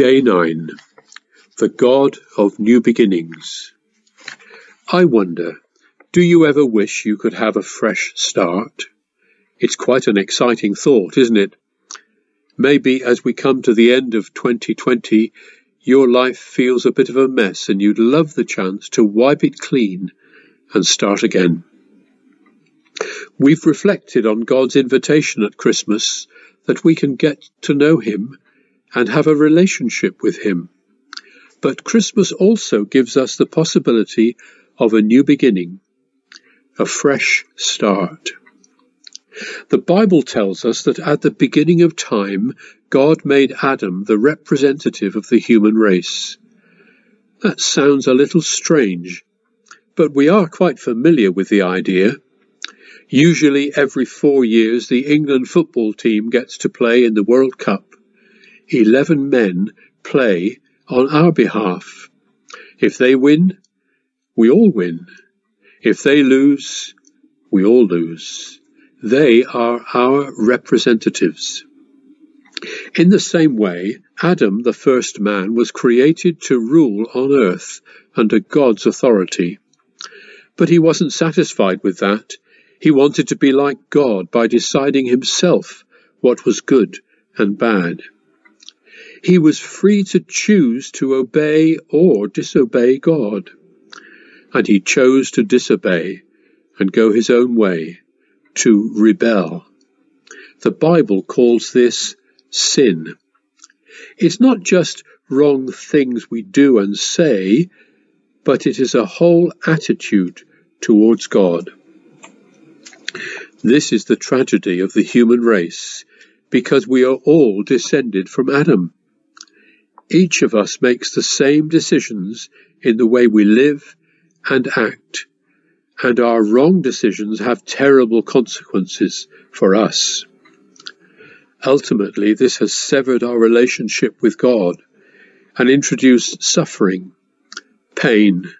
Day 9 The God of New Beginnings. I wonder, do you ever wish you could have a fresh start? It's quite an exciting thought, isn't it? Maybe as we come to the end of 2020, your life feels a bit of a mess and you'd love the chance to wipe it clean and start again. We've reflected on God's invitation at Christmas that we can get to know Him and have a relationship with Him. But Christmas also gives us the possibility of a new beginning, a fresh start. The Bible tells us that at the beginning of time, God made Adam the representative of the human race. That sounds a little strange, but we are quite familiar with the idea. Usually every four years, the England football team gets to play in the World Cup 11 men play on our behalf. If they win, we all win. If they lose, we all lose. They are our representatives. In the same way, Adam, the first man, was created to rule on earth under God's authority. But he wasn't satisfied with that. He wanted to be like God by deciding himself what was good and bad. He was free to choose to obey or disobey God. And he chose to disobey and go his own way, to rebel. The Bible calls this sin. It's not just wrong things we do and say, but it is a whole attitude towards God. This is the tragedy of the human race, because we are all descended from Adam. Each of us makes the same decisions in the way we live and act, and our wrong decisions have terrible consequences for us. Ultimately, this has severed our relationship with God and introduced suffering, pain,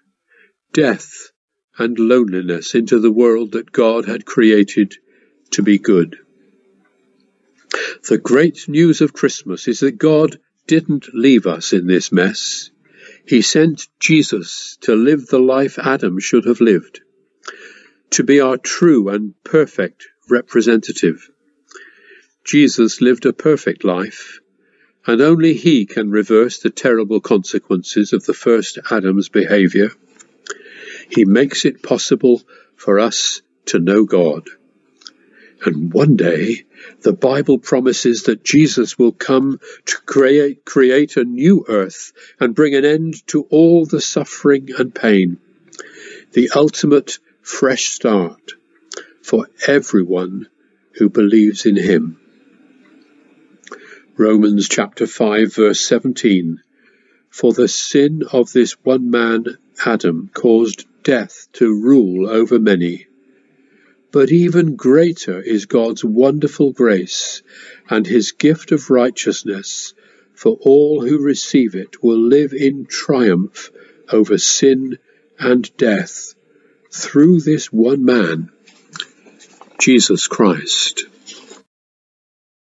death, and loneliness into the world that God had created to be good. The great news of Christmas is that God didn't leave us in this mess. He sent Jesus to live the life Adam should have lived, to be our true and perfect representative. Jesus lived a perfect life, and only he can reverse the terrible consequences of the first Adam's behavior. He makes it possible for us to know God. And one day, the Bible promises that Jesus will come to create, create a new earth and bring an end to all the suffering and pain. The ultimate fresh start for everyone who believes in him. Romans chapter 5 verse 17 For the sin of this one man, Adam, caused death to rule over many but even greater is God's wonderful grace, and his gift of righteousness, for all who receive it will live in triumph over sin and death through this one man, Jesus Christ.